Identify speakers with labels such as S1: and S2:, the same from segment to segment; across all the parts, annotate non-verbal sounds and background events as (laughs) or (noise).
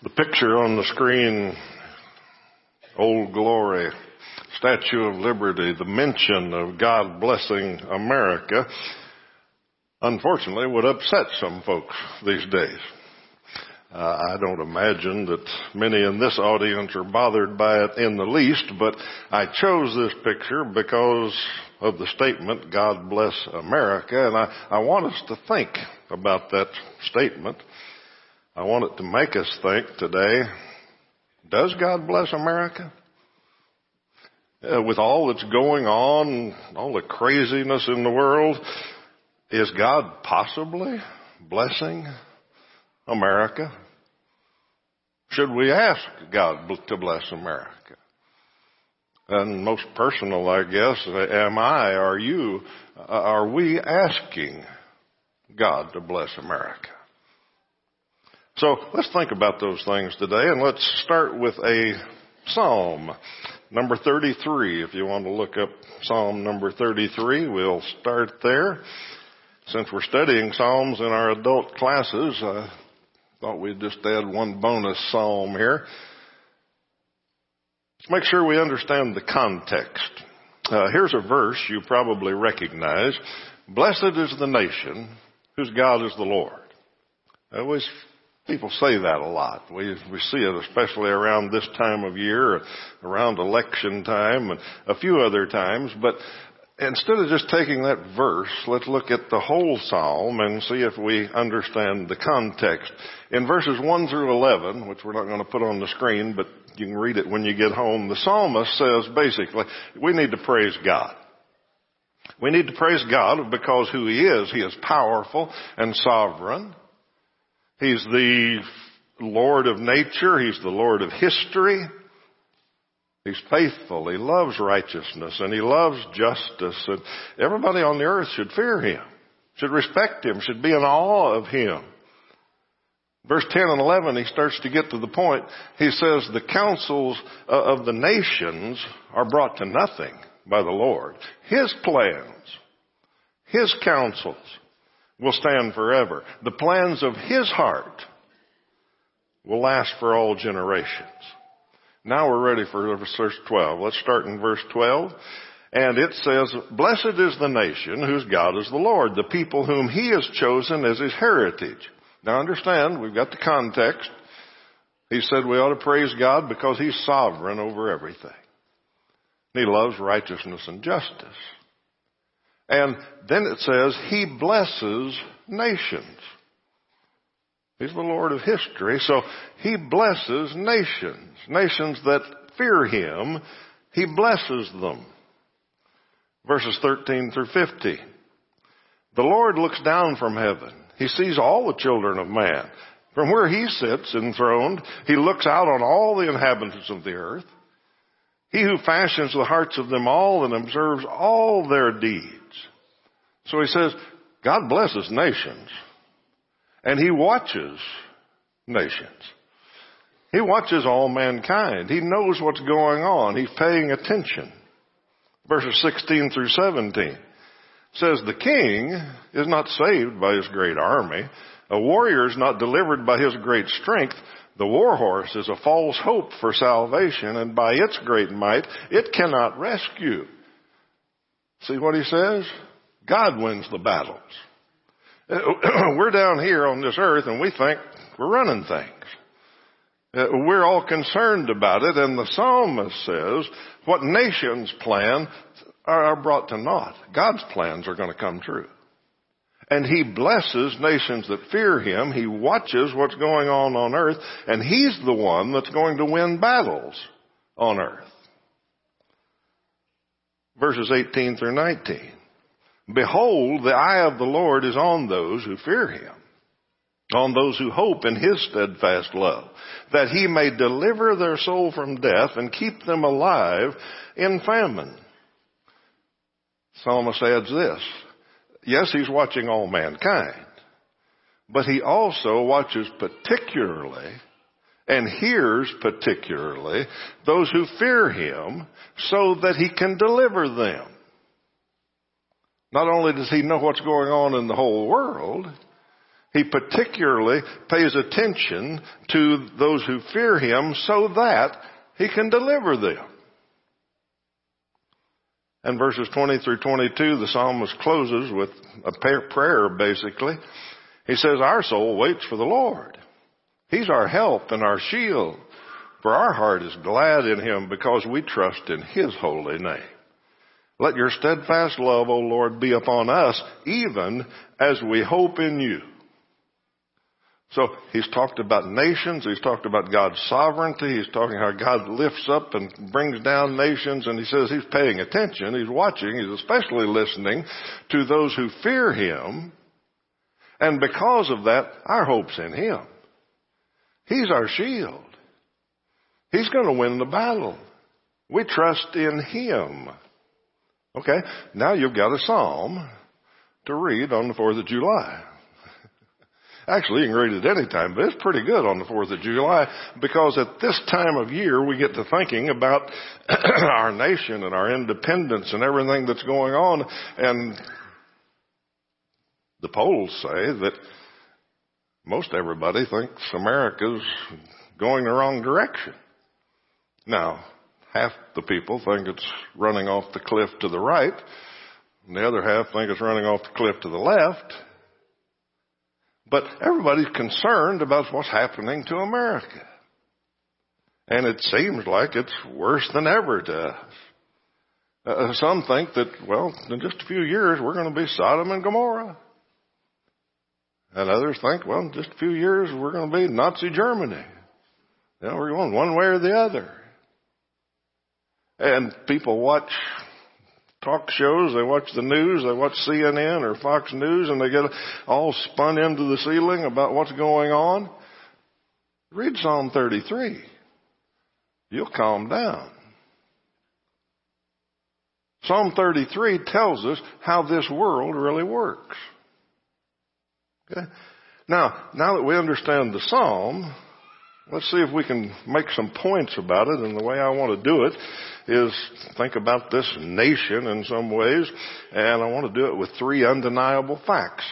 S1: The picture on the screen, Old Glory, Statue of Liberty, the mention of God blessing America, unfortunately would upset some folks these days. Uh, I don't imagine that many in this audience are bothered by it in the least, but I chose this picture because of the statement, God bless America, and I, I want us to think about that statement. I want it to make us think today, does God bless America? Uh, with all that's going on, all the craziness in the world, is God possibly blessing America? Should we ask God to bless America? And most personal, I guess, am I, are you, are we asking God to bless America? So let's think about those things today and let's start with a psalm. Number 33, if you want to look up Psalm number 33, we'll start there. Since we're studying Psalms in our adult classes, I thought we'd just add one bonus Psalm here. Let's make sure we understand the context. Uh, here's a verse you probably recognize. Blessed is the nation whose God is the Lord. I always People say that a lot. We, we see it especially around this time of year, around election time, and a few other times. But instead of just taking that verse, let's look at the whole psalm and see if we understand the context. In verses 1 through 11, which we're not going to put on the screen, but you can read it when you get home, the psalmist says basically, we need to praise God. We need to praise God because who He is. He is powerful and sovereign. He's the Lord of nature. He's the Lord of history. He's faithful. He loves righteousness and he loves justice. And everybody on the earth should fear him, should respect him, should be in awe of him. Verse 10 and 11, he starts to get to the point. He says, the counsels uh, of the nations are brought to nothing by the Lord. His plans, His counsels will stand forever. The plans of His heart will last for all generations. Now we're ready for verse 12. Let's start in verse 12. And it says, Blessed is the nation whose God is the Lord, the people whom He has chosen as His heritage. Now understand, we've got the context. He said we ought to praise God because He's sovereign over everything. He loves righteousness and justice. And then it says, He blesses nations. He's the Lord of history, so He blesses nations. Nations that fear Him, He blesses them. Verses 13 through 50. The Lord looks down from heaven. He sees all the children of man. From where He sits enthroned, He looks out on all the inhabitants of the earth. He who fashions the hearts of them all and observes all their deeds. So he says, God blesses nations. And he watches nations. He watches all mankind. He knows what's going on. He's paying attention. Verses 16 through 17 says, The king is not saved by his great army. A warrior is not delivered by his great strength. The war horse is a false hope for salvation, and by its great might, it cannot rescue. See what he says? God wins the battles. (clears throat) We're down here on this earth and we think we're running things. Uh, we're all concerned about it and the psalmist says what nations plan are brought to naught. God's plans are going to come true. And he blesses nations that fear him. He watches what's going on on earth and he's the one that's going to win battles on earth. Verses 18 through 19. Behold, the eye of the Lord is on those who fear him, on those who hope in his steadfast love, that he may deliver their soul from death and keep them alive in famine. Psalmist adds this. Yes, he's watching all mankind, but he also watches particularly and hears particularly those who fear him so that he can deliver them. Not only does he know what's going on in the whole world, He particularly pays attention to those who fear him so that he can deliver them. And verses 20 through 22, the psalmist closes with a prayer basically. He says, our soul waits for the Lord. He's our help and our shield. For our heart is glad in him because we trust in his holy name. Let your steadfast love, O Lord, be upon us, even as we hope in you. So he's talked about nations, he's talked about God's sovereignty, he's talking how God lifts up and brings down nations, and he says he's paying attention, he's watching, he's especially listening to those who fear him, and because of that, our hope's in him. He's our shield. He's going to win the battle. We trust in him. Okay, now you've got a psalm to read on the 4th of July. (laughs) Actually, you can read it any time, but it's pretty good on the 4th of July because at this time of year we get to thinking about (clears throat) our nation and our independence and everything that's going on. And the polls say that most everybody thinks America's going the wrong direction. Now, half the people think it's running off the cliff to the right, and the other half think it's running off the cliff to the left. But everybody's concerned about what's happening to America. And it seems like it's worse than ever to us. Uh, some think that, well, in just a few years we're going to be Sodom and Gomorrah. And others think, well, in just a few years we're going to be Nazi Germany. You know, we're going one way or the other. And people watch talk shows, they watch the news, they watch CNN or Fox News, and they get all spun into the ceiling about what's going on. Read Psalm 33. You'll calm down. Psalm 33 tells us how this world really works. Okay? Now, now that we understand the Psalm, let's see if we can make some points about it. And the way I want to do it is think about this nation in some ways. And I want to do it with three undeniable facts.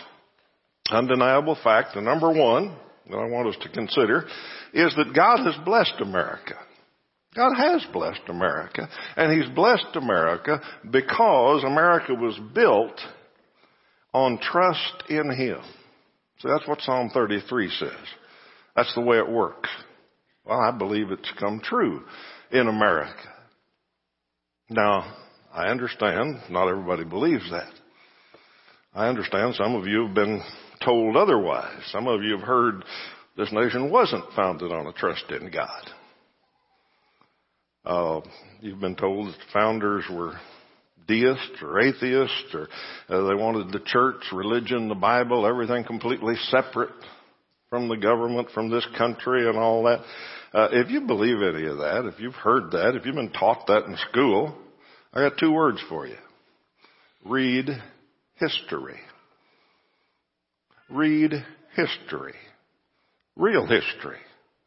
S1: Undeniable fact, the number one that I want us to consider is that God has blessed America. God has blessed America. And He's blessed America because America was built on trust in Him. So that's what Psalm 33 says. That's the way it works. Well, I believe it's come true in America. Now, I understand not everybody believes that. I understand some of you have been told otherwise. Some of you have heard this nation wasn't founded on a trust in God. Uh, you've been told that the founders were deists or atheists or uh, they wanted the church, religion, the Bible, everything completely separate from the government, from this country and all that. Uh, if you believe any of that, if you've heard that, if you've been taught that in school, I got two words for you. Read history. Read history. Real history.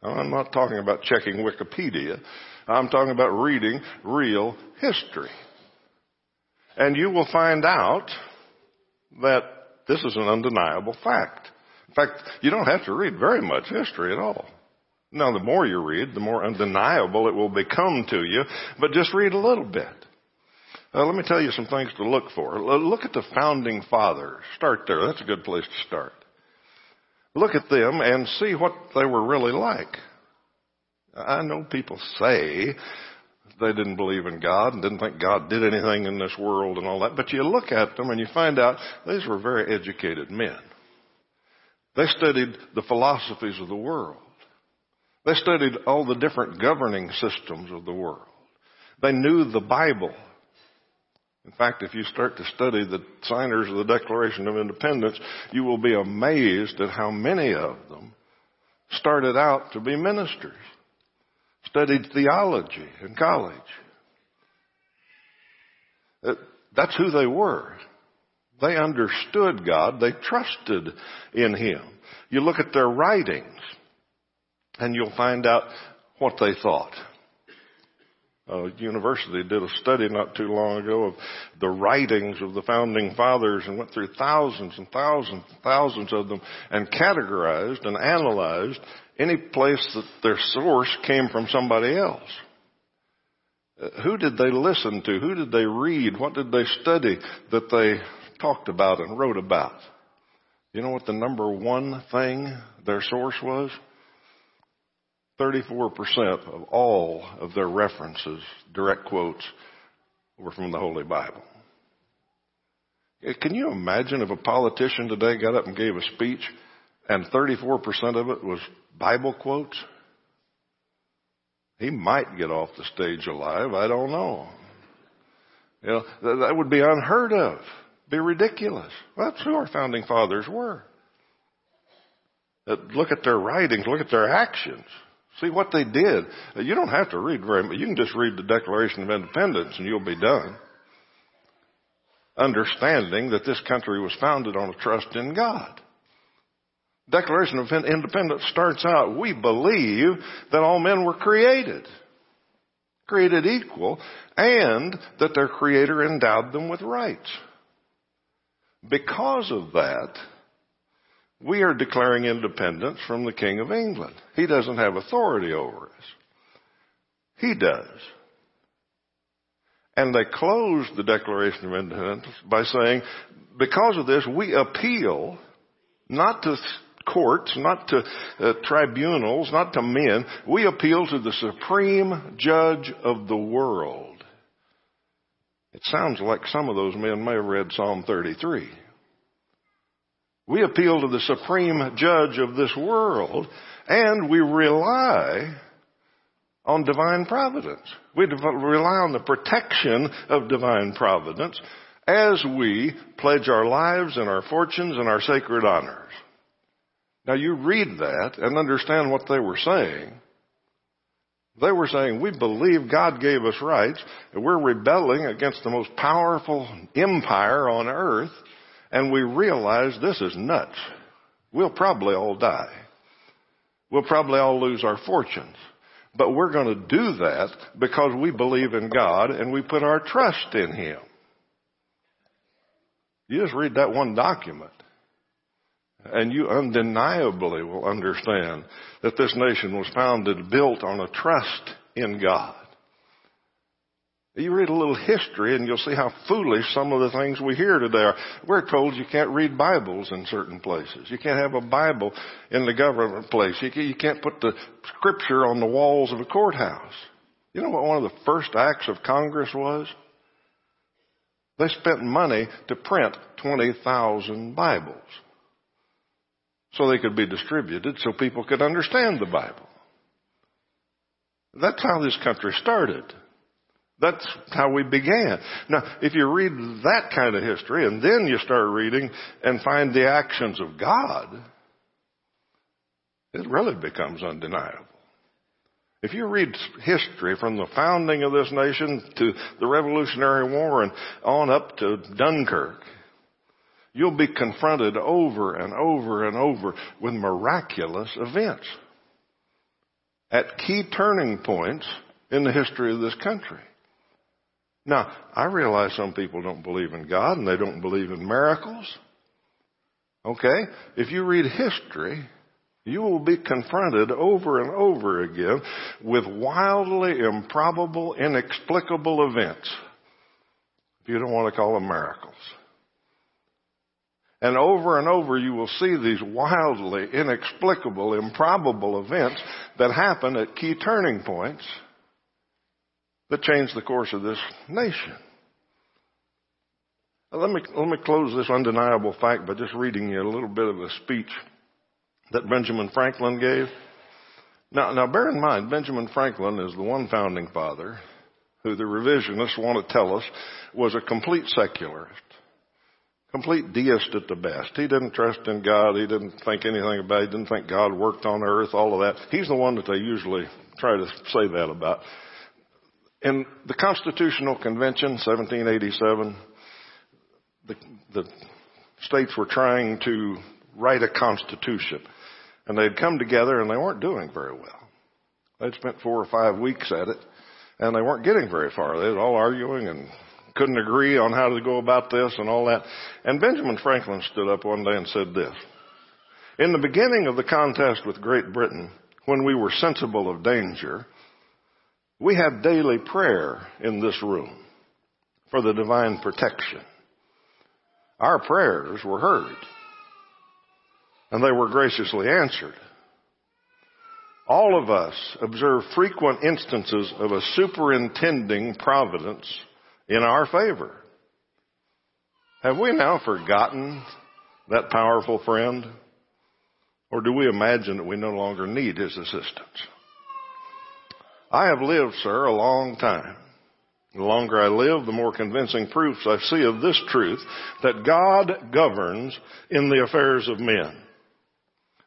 S1: I'm not talking about checking Wikipedia. I'm talking about reading real history. And you will find out that this is an undeniable fact. In fact, you don't have to read very much history at all. Now, the more you read, the more undeniable it will become to you, but just read a little bit. Uh, let me tell you some things to look for. Look at the founding fathers. Start there. That's a good place to start. Look at them and see what they were really like. I know people say they didn't believe in God and didn't think God did anything in this world and all that, but you look at them and you find out these were very educated men. They studied the philosophies of the world. They studied all the different governing systems of the world. They knew the Bible. In fact, if you start to study the signers of the Declaration of Independence, you will be amazed at how many of them started out to be ministers, studied theology in college. That's who they were. They understood God. They trusted in Him. You look at their writings and you'll find out what they thought. A University did a study not too long ago of the writings of the founding fathers and went through thousands and thousands and thousands of them and categorized and analyzed any place that their source came from somebody else. Uh, who did they listen to? Who did they read? What did they study that they talked about and wrote about? You know what the number one thing their source was? 34% of all of their references, direct quotes, were from the Holy Bible. Can you imagine if a politician today got up and gave a speech and 34% of it was Bible quotes? He might get off the stage alive. I don't know. You know, that would be unheard of. Be ridiculous. Well, that's who our founding fathers were. Uh, look at their writings. Look at their actions. See what they did. Uh, you don't have to read very much. You can just read the Declaration of Independence and you'll be done. Understanding that this country was founded on a trust in God. Declaration of Independence starts out, we believe that all men were created, created equal, and that their Creator endowed them with rights. Because of that, we are declaring independence from the King of England. He doesn't have authority over us. He does. And they closed the Declaration of Independence by saying, because of this, we appeal not to courts, not to uh, tribunals, not to men. We appeal to the supreme judge of the world. It sounds like some of those men may have read Psalm 33. We appeal to the supreme judge of this world and we rely on divine providence. We rely on the protection of divine providence as we pledge our lives and our fortunes and our sacred honors. Now you read that and understand what they were saying. They were saying, we believe God gave us rights and we're rebelling against the most powerful empire on earth and we realize this is nuts. We'll probably all die. We'll probably all lose our fortunes. But we're going to do that because we believe in God and we put our trust in Him. You just read that one document and you undeniably will understand that this nation was founded, built on a trust in God. You read a little history and you'll see how foolish some of the things we hear today are. We're told you can't read Bibles in certain places. You can't have a Bible in the government place. You can't put the scripture on the walls of a courthouse. You know what one of the first acts of Congress was? They spent money to print 20,000 Bibles so they could be distributed so people could understand the Bible. That's how this country started. That's how we began. Now, if you read that kind of history and then you start reading and find the actions of God, it really becomes undeniable. If you read history from the founding of this nation to the Revolutionary War and on up to Dunkirk, you'll be confronted over and over and over with miraculous events at key turning points in the history of this country. Now, I realize some people don't believe in God and they don't believe in miracles. Okay? If you read history, you will be confronted over and over again with wildly improbable, inexplicable events. If you don't want to call them miracles. And over and over you will see these wildly inexplicable, improbable events that happen at key turning points that change the course of this nation. Let me, let me close this undeniable fact by just reading you a little bit of a speech that Benjamin Franklin gave. Now, now bear in mind, Benjamin Franklin is the one founding father who the revisionists want to tell us was a complete secularist. Complete deist at the best. He didn't trust in God. He didn't think anything about it. He didn't think God worked on earth, all of that. He's the one that they usually try to say that about. In the Constitutional Convention, 1787, the, the states were trying to write a constitution. And they'd come together and they weren't doing very well. They'd spent four or five weeks at it. And they weren't getting very far. They were all arguing and couldn't agree on how to go about this and all that. And Benjamin Franklin stood up one day and said this. In the beginning of the contest with Great Britain, when we were sensible of danger, we had daily prayer in this room for the divine protection. Our prayers were heard and they were graciously answered. All of us observe frequent instances of a superintending providence in our favor. Have we now forgotten that powerful friend? Or do we imagine that we no longer need his assistance? I have lived, sir, a long time. The longer I live, the more convincing proofs I see of this truth that God governs in the affairs of men.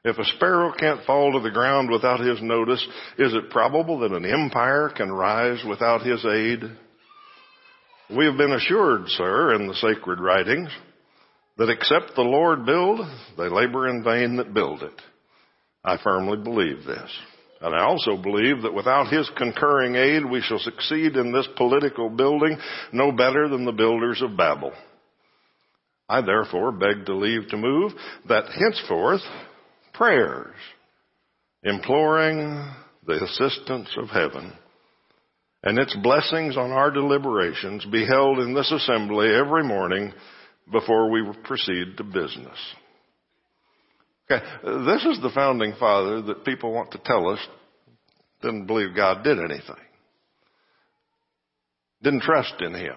S1: If a sparrow can't fall to the ground without his notice, is it probable that an empire can rise without his aid? We have been assured, sir, in the sacred writings, that except the Lord build, they labor in vain that build it. I firmly believe this. And I also believe that without His concurring aid, we shall succeed in this political building no better than the builders of Babel. I therefore beg to leave to move that henceforth prayers imploring the assistance of heaven and its blessings on our deliberations be held in this assembly every morning before we proceed to business. Okay, this is the founding father that people want to tell us didn't believe God did anything. Didn't trust in him.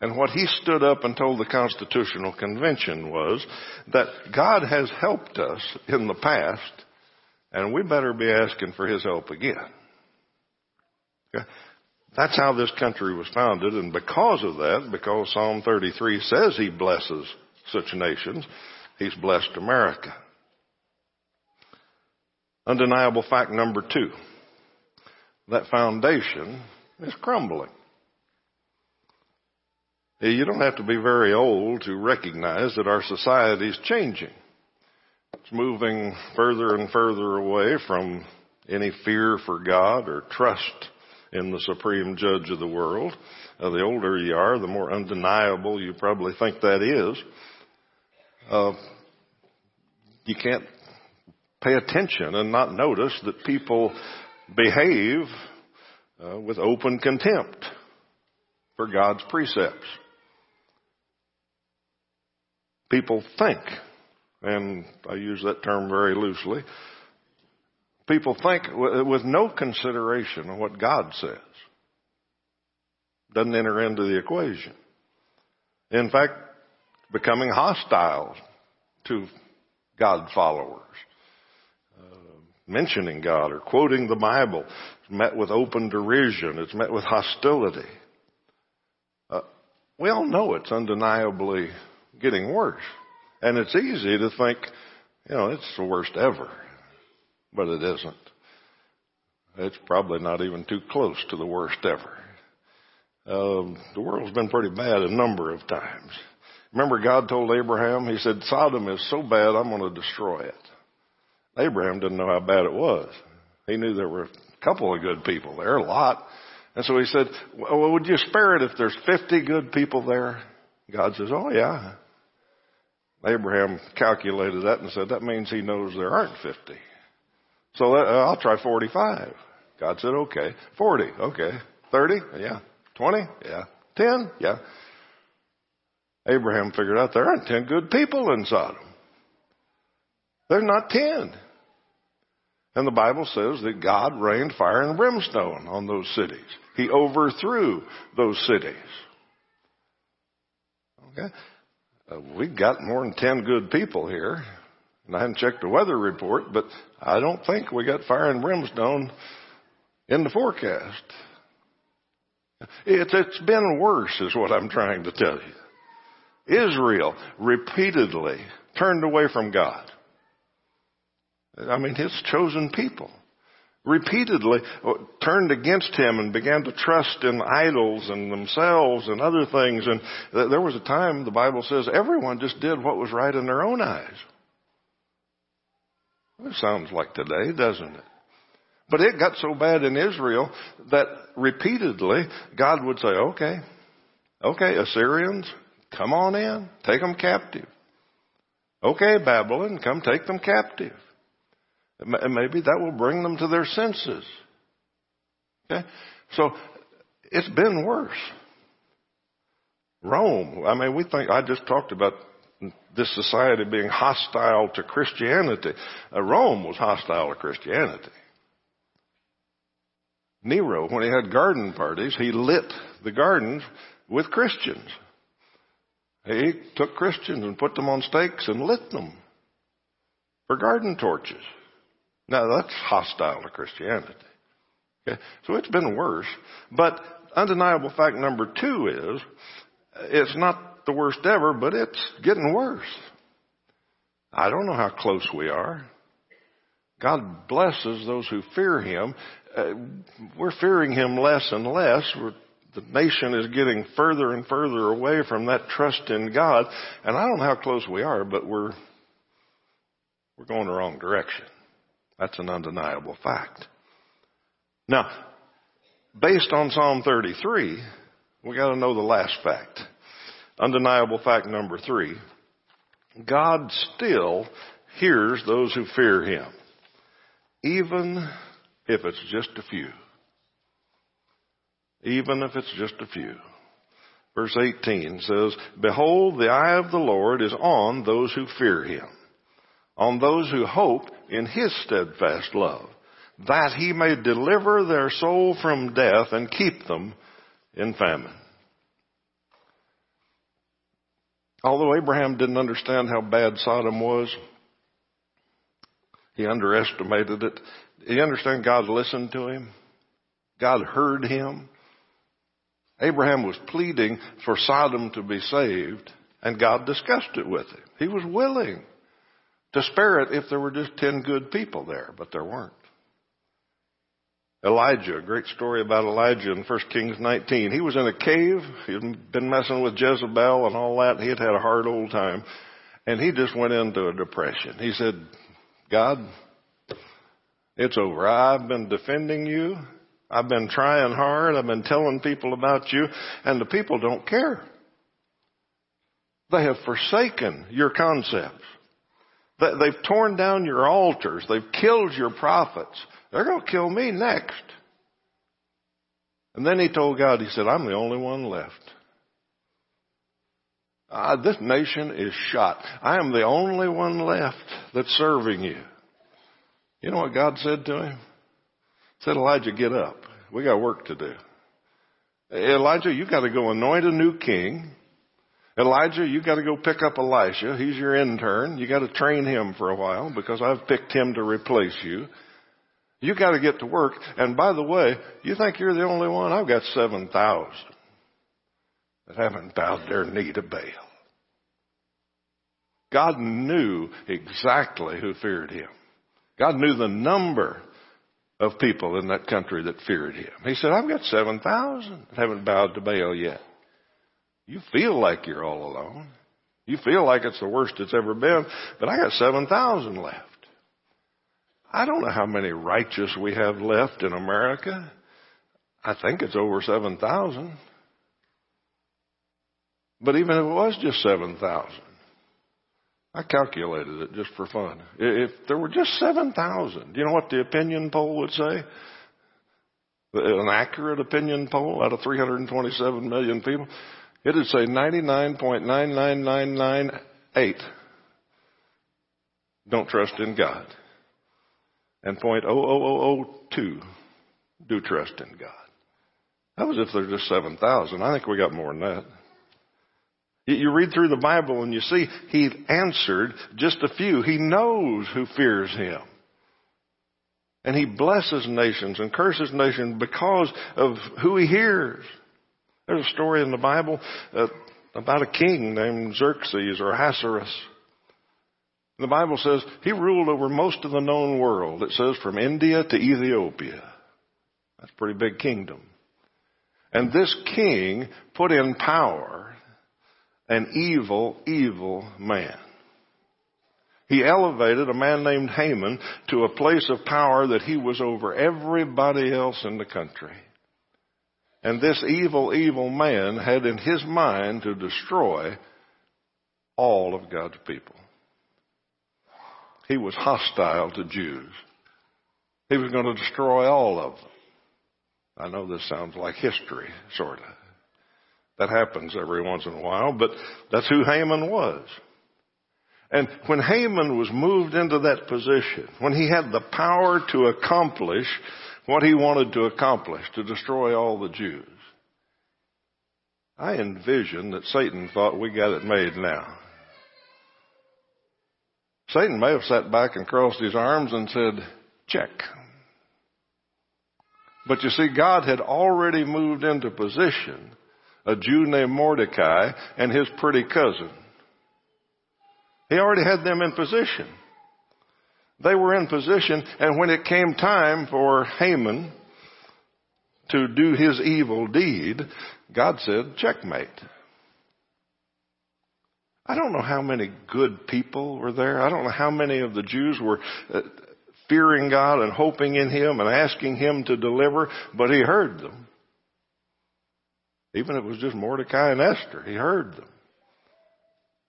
S1: And what he stood up and told the Constitutional Convention was that God has helped us in the past, and we better be asking for his help again. Okay? That's how this country was founded, and because of that, because Psalm 33 says he blesses such nations, he's blessed America. Undeniable fact number two. That foundation is crumbling. You don't have to be very old to recognize that our society is changing. It's moving further and further away from any fear for God or trust in the supreme judge of the world. Uh, the older you are, the more undeniable you probably think that is. Uh, you can't pay attention and not notice that people behave uh, with open contempt for God's precepts. People think, and I use that term very loosely, people think with no consideration of what God says. Doesn't enter into the equation. In fact, becoming hostile to God followers. Uh, mentioning God or quoting the Bible is met with open derision. It's met with hostility. Uh, we all know it's undeniably getting worse. And it's easy to think, you know, it's the worst ever. But it isn't. It's probably not even too close to the worst ever. Um, the world's been pretty bad a number of times. Remember God told Abraham, he said, Sodom is so bad I'm going to destroy it. Abraham didn't know how bad it was. He knew there were a couple of good people there, a lot. And so he said, well, would you spare it if there's 50 good people there? God says, oh yeah. Abraham calculated that and said, that means he knows there aren't 50. So uh, I'll try 45. God said, okay. 40, okay. 30, yeah. 20, yeah. 10, yeah. Abraham figured out there aren't 10 good people in Sodom. There's not 10. And the Bible says that God rained fire and brimstone on those cities. He overthrew those cities. Okay? Uh, we've got more than 10 good people here. And I haven't checked the weather report, but I don't think we got fire and brimstone in the forecast. It's, it's been worse is what I'm trying to tell you. Israel repeatedly turned away from God. I mean, his chosen people repeatedly turned against him and began to trust in idols and themselves and other things. And there was a time, the Bible says, everyone just did what was right in their own eyes. It sounds like today, doesn't it? But it got so bad in Israel that repeatedly God would say, okay, okay, Assyrians, come on in, take them captive. Okay, Babylon, come take them captive. And maybe that will bring them to their senses. Okay? So, it's been worse. Rome, I mean, we think, I just talked about this society being hostile to Christianity. Uh, Rome was hostile to Christianity. Nero, when he had garden parties, he lit the gardens with Christians. He took Christians and put them on stakes and lit them for garden torches. Now that's hostile to Christianity. Okay? So it's been worse. But undeniable fact number two is it's not the worst ever, but it's getting worse. I don't know how close we are. God blesses those who fear Him. Uh, we're fearing Him less and less. We're, the nation is getting further and further away from that trust in God. And I don't know how close we are, but we're, we're going the wrong direction. That's an undeniable fact. Now, based on Psalm 33, we got to know the last fact. Undeniable fact number three. God still hears those who fear Him, even if it's just a few. Even if it's just a few. Verse 18 says, Behold, the eye of the Lord is on those who fear Him, on those who hope in His steadfast love, that He may deliver their soul from death and keep them in famine. Although Abraham didn't understand how bad Sodom was, he underestimated it. He understand God listened to him. God heard him. Abraham was pleading for Sodom to be saved, and God discussed it with him. He was willing to spare it if there were just ten good people there, but there weren't. Elijah, a great story about Elijah in 1 Kings 19. He was in a cave. He had been messing with Jezebel and all that. He had had a hard old time. And he just went into a depression. He said, God, it's over. I've been defending you. I've been trying hard. I've been telling people about you. And the people don't care. They have forsaken your concepts. They've torn down your altars. They've killed your prophets. They're going to kill me next. And then he told God, he said, I'm the only one left. Uh, this nation is shot. I am the only one left that's serving you. You know what God said to him? He said, Elijah, get up. We got work to do. Elijah, you got to go anoint a new king. Elijah, you got to go pick up Elisha. He's your intern. You got to train him for a while because I've picked him to replace you. You got to get to work. And by the way, you think you're the only one? I've got 7,000 that haven't bowed their knee to Baal. God knew exactly who feared him. God knew the number of people in that country that feared him. He said, I've got 7,000 that haven't bowed to Baal yet. You feel like you're all alone. You feel like it's the worst it's ever been, but I got 7,000 left. I don't know how many righteous we have left in America. I think it's over 7,000. But even if it was just 7,000, I calculated it just for fun. If there were just 7,000, do you know what the opinion poll would say? An accurate opinion poll out of 327 million people, it would say 99.99998 don't trust in God and 0.00002 do trust in God. That was if there's just 7,000. I think we got more than that. You read through the Bible and you see he answered just a few. He knows who fears him. And he blesses nations and curses nations because of who he hears. There's a story in the Bible uh, about a king named Xerxes or Ahasuerus. The Bible says he ruled over most of the known world. It says from India to Ethiopia. That's a pretty big kingdom. And this king put in power an evil, evil man. He elevated a man named Haman to a place of power that he was over everybody else in the country. And this evil, evil man had in his mind to destroy all of God's people. He was hostile to Jews. He was going to destroy all of them. I know this sounds like history, sort of. That happens every once in a while, but that's who Haman was. And when Haman was moved into that position, when he had the power to accomplish what he wanted to accomplish, to destroy all the Jews, I envision that Satan thought we got it made now. Satan may have sat back and crossed his arms and said, check. But you see, God had already moved into position a Jew named Mordecai and his pretty cousin. He already had them in position. They were in position, and when it came time for Haman to do his evil deed, God said, checkmate. I don't know how many good people were there. I don't know how many of the Jews were uh, fearing God and hoping in Him and asking Him to deliver, but He heard them. Even if it was just Mordecai and Esther, He heard them.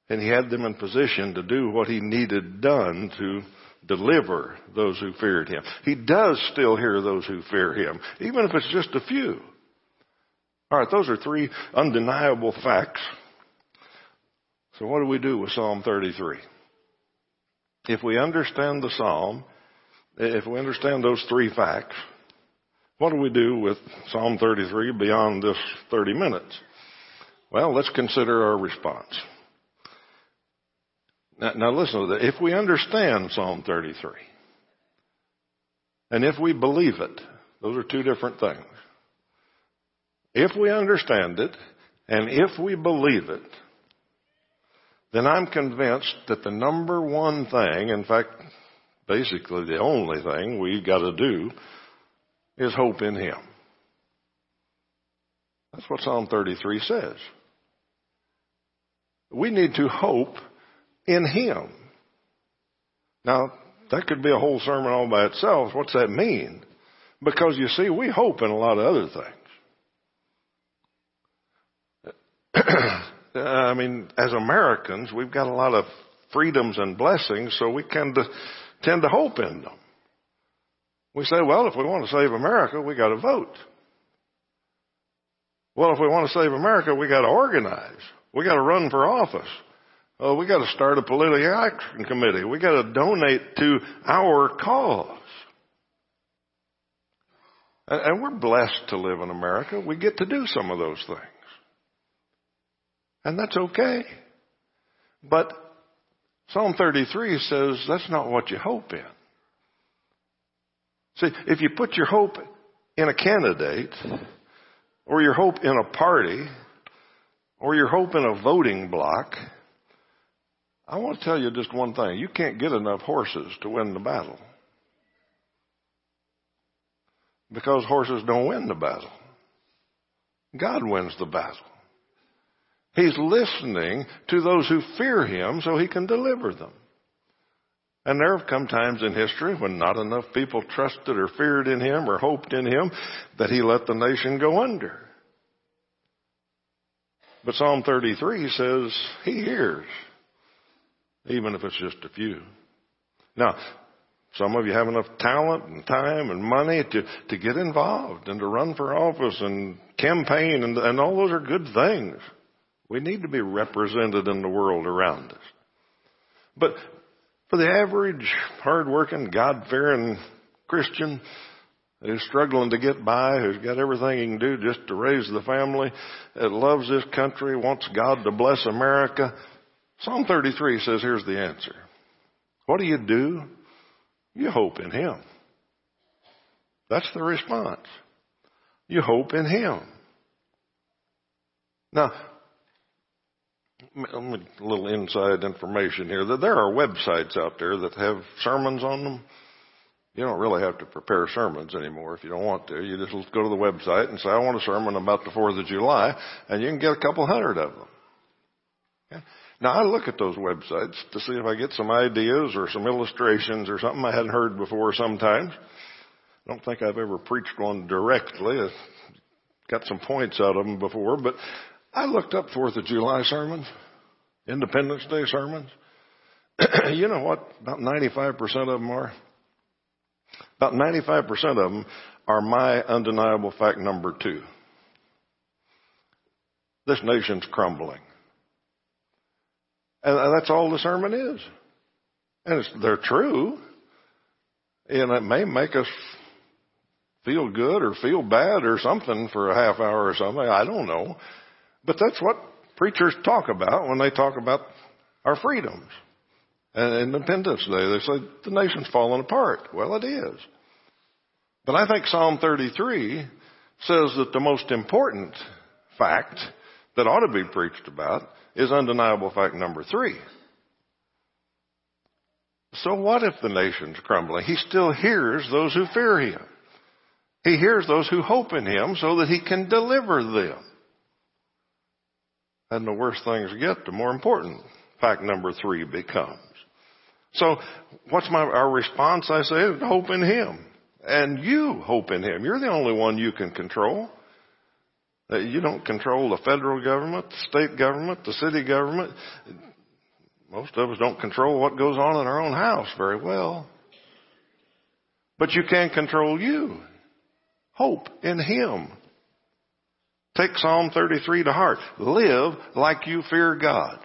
S1: And He had them in position to do what He needed done to deliver those who feared Him. He does still hear those who fear Him, even if it's just a few. Alright, those are three undeniable facts so what do we do with Psalm 33? If we understand the Psalm, if we understand those three facts, what do we do with Psalm 33 beyond this 30 minutes? Well, let's consider our response. Now, now listen to that. If we understand Psalm 33, and if we believe it, those are two different things. If we understand it, and if we believe it, then I'm convinced that the number one thing, in fact, basically the only thing we've got to do is hope in Him. That's what Psalm 33 says. We need to hope in Him. Now, that could be a whole sermon all by itself. What's that mean? Because you see, we hope in a lot of other things. (clears throat) I mean, as Americans, we've got a lot of freedoms and blessings, so we tend to, tend to hope in them. We say, well, if we want to save America, we got to vote. Well, if we want to save America, we got to organize. We got to run for office. Oh, we got to start a political action committee. We got to donate to our cause. And we're blessed to live in America. We get to do some of those things. And that's okay. But Psalm 33 says that's not what you hope in. See, if you put your hope in a candidate, or your hope in a party, or your hope in a voting bloc, I want to tell you just one thing. You can't get enough horses to win the battle. Because horses don't win the battle. God wins the battle. He's listening to those who fear him so he can deliver them. And there have come times in history when not enough people trusted or feared in him or hoped in him that he let the nation go under. But Psalm 33 says he hears, even if it's just a few. Now, some of you have enough talent and time and money to, to get involved and to run for office and campaign, and, and all those are good things. We need to be represented in the world around us. But for the average, hard-working, God-fearing Christian who's struggling to get by, who's got everything he can do just to raise the family, that loves this country, wants God to bless America, Psalm 33 says here's the answer. What do you do? You hope in Him. That's the response. You hope in Him. Now, a little inside information here. That there are websites out there that have sermons on them. You don't really have to prepare sermons anymore if you don't want to. You just go to the website and say, I want a sermon about the 4th of July, and you can get a couple hundred of them. Now I look at those websites to see if I get some ideas or some illustrations or something I hadn't heard before sometimes. I don't think I've ever preached one directly. I've got some points out of them before, but I looked up Fourth of July sermons, Independence Day sermons. (clears throat) you know what? About 95% of them are. About 95% of them are my undeniable fact number two. This nation's crumbling. And that's all the sermon is. And they're true. And it may make us feel good or feel bad or something for a half hour or something. I don't know. But that's what preachers talk about when they talk about our freedoms. And Independence Day, they say the nation's falling apart. Well, it is. But I think Psalm 33 says that the most important fact that ought to be preached about is undeniable fact number three. So what if the nation's crumbling? He still hears those who fear him. He hears those who hope in him so that he can deliver them. And the worse things get, the more important fact number three becomes. So what's my, our response? I say, hope in him. And you hope in him. You're the only one you can control. Uh, you don't control the federal government, the state government, the city government. Most of us don't control what goes on in our own house very well. But you can control you. Hope in Him. Take Psalm 33 to heart. Live like you fear God.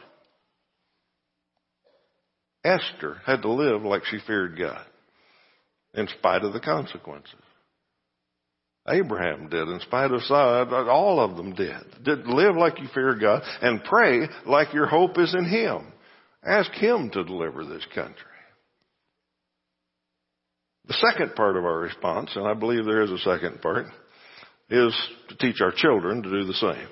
S1: Esther had to live like she feared God in spite of the consequences. Abraham did, in spite of Sarah, all of them did. Did live like you fear God and pray like your hope is in Him. Ask Him to deliver this country. The second part of our response, and I believe there is a second part, is to teach our children to do the same.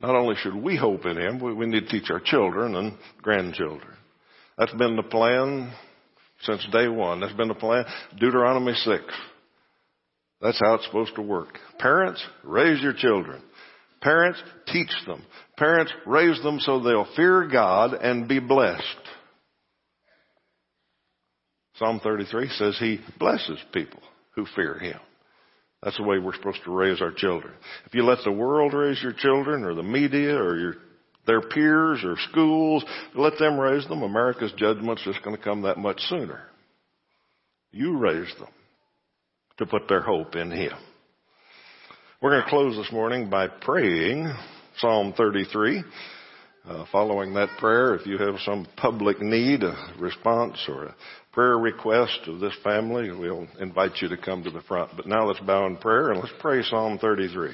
S1: Not only should we hope in Him, we need to teach our children and grandchildren. That's been the plan since day one. That's been the plan. Deuteronomy 6. That's how it's supposed to work. Parents, raise your children. Parents, teach them. Parents, raise them so they'll fear God and be blessed. Psalm 33 says he blesses people who fear him. That's the way we're supposed to raise our children. If you let the world raise your children or the media or your their peers or schools, let them raise them. America's judgment's just going to come that much sooner. You raise them to put their hope in Him. We're going to close this morning by praying Psalm 33. Uh, following that prayer, if you have some public need, a response, or a prayer request of this family, we'll invite you to come to the front. But now let's bow in prayer and let's pray Psalm 33.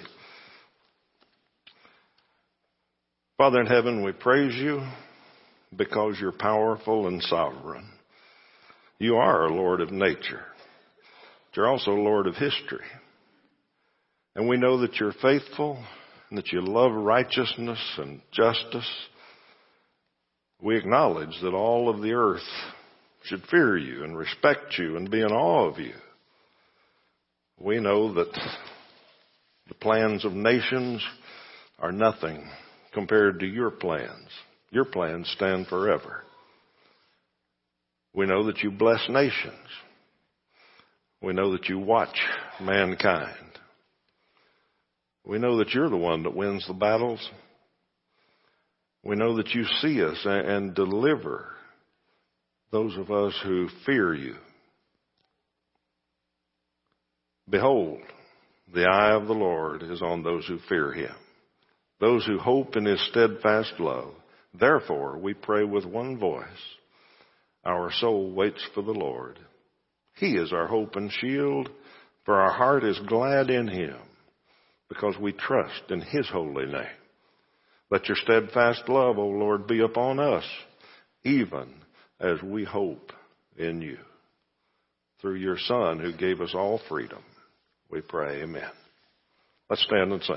S1: Father in heaven, we praise you because you're powerful and sovereign. You are a Lord of nature. You're also Lord of history. And we know that you're faithful and that you love righteousness and justice. We acknowledge that all of the earth should fear you and respect you and be in awe of you. We know that the plans of nations are nothing compared to your plans. Your plans stand forever. We know that you bless nations. We know that you watch mankind. We know that you're the one that wins the battles. We know that you see us and deliver those of us who fear you. Behold, the eye of the Lord is on those who fear him those who hope in his steadfast love. Therefore, we pray with one voice. Our soul waits for the Lord. He is our hope and shield, for our heart is glad in him, because we trust in his holy name. Let your steadfast love, O Lord, be upon us, even as we hope in you. Through your Son, who gave us all freedom, we pray, Amen. Let's stand and sing.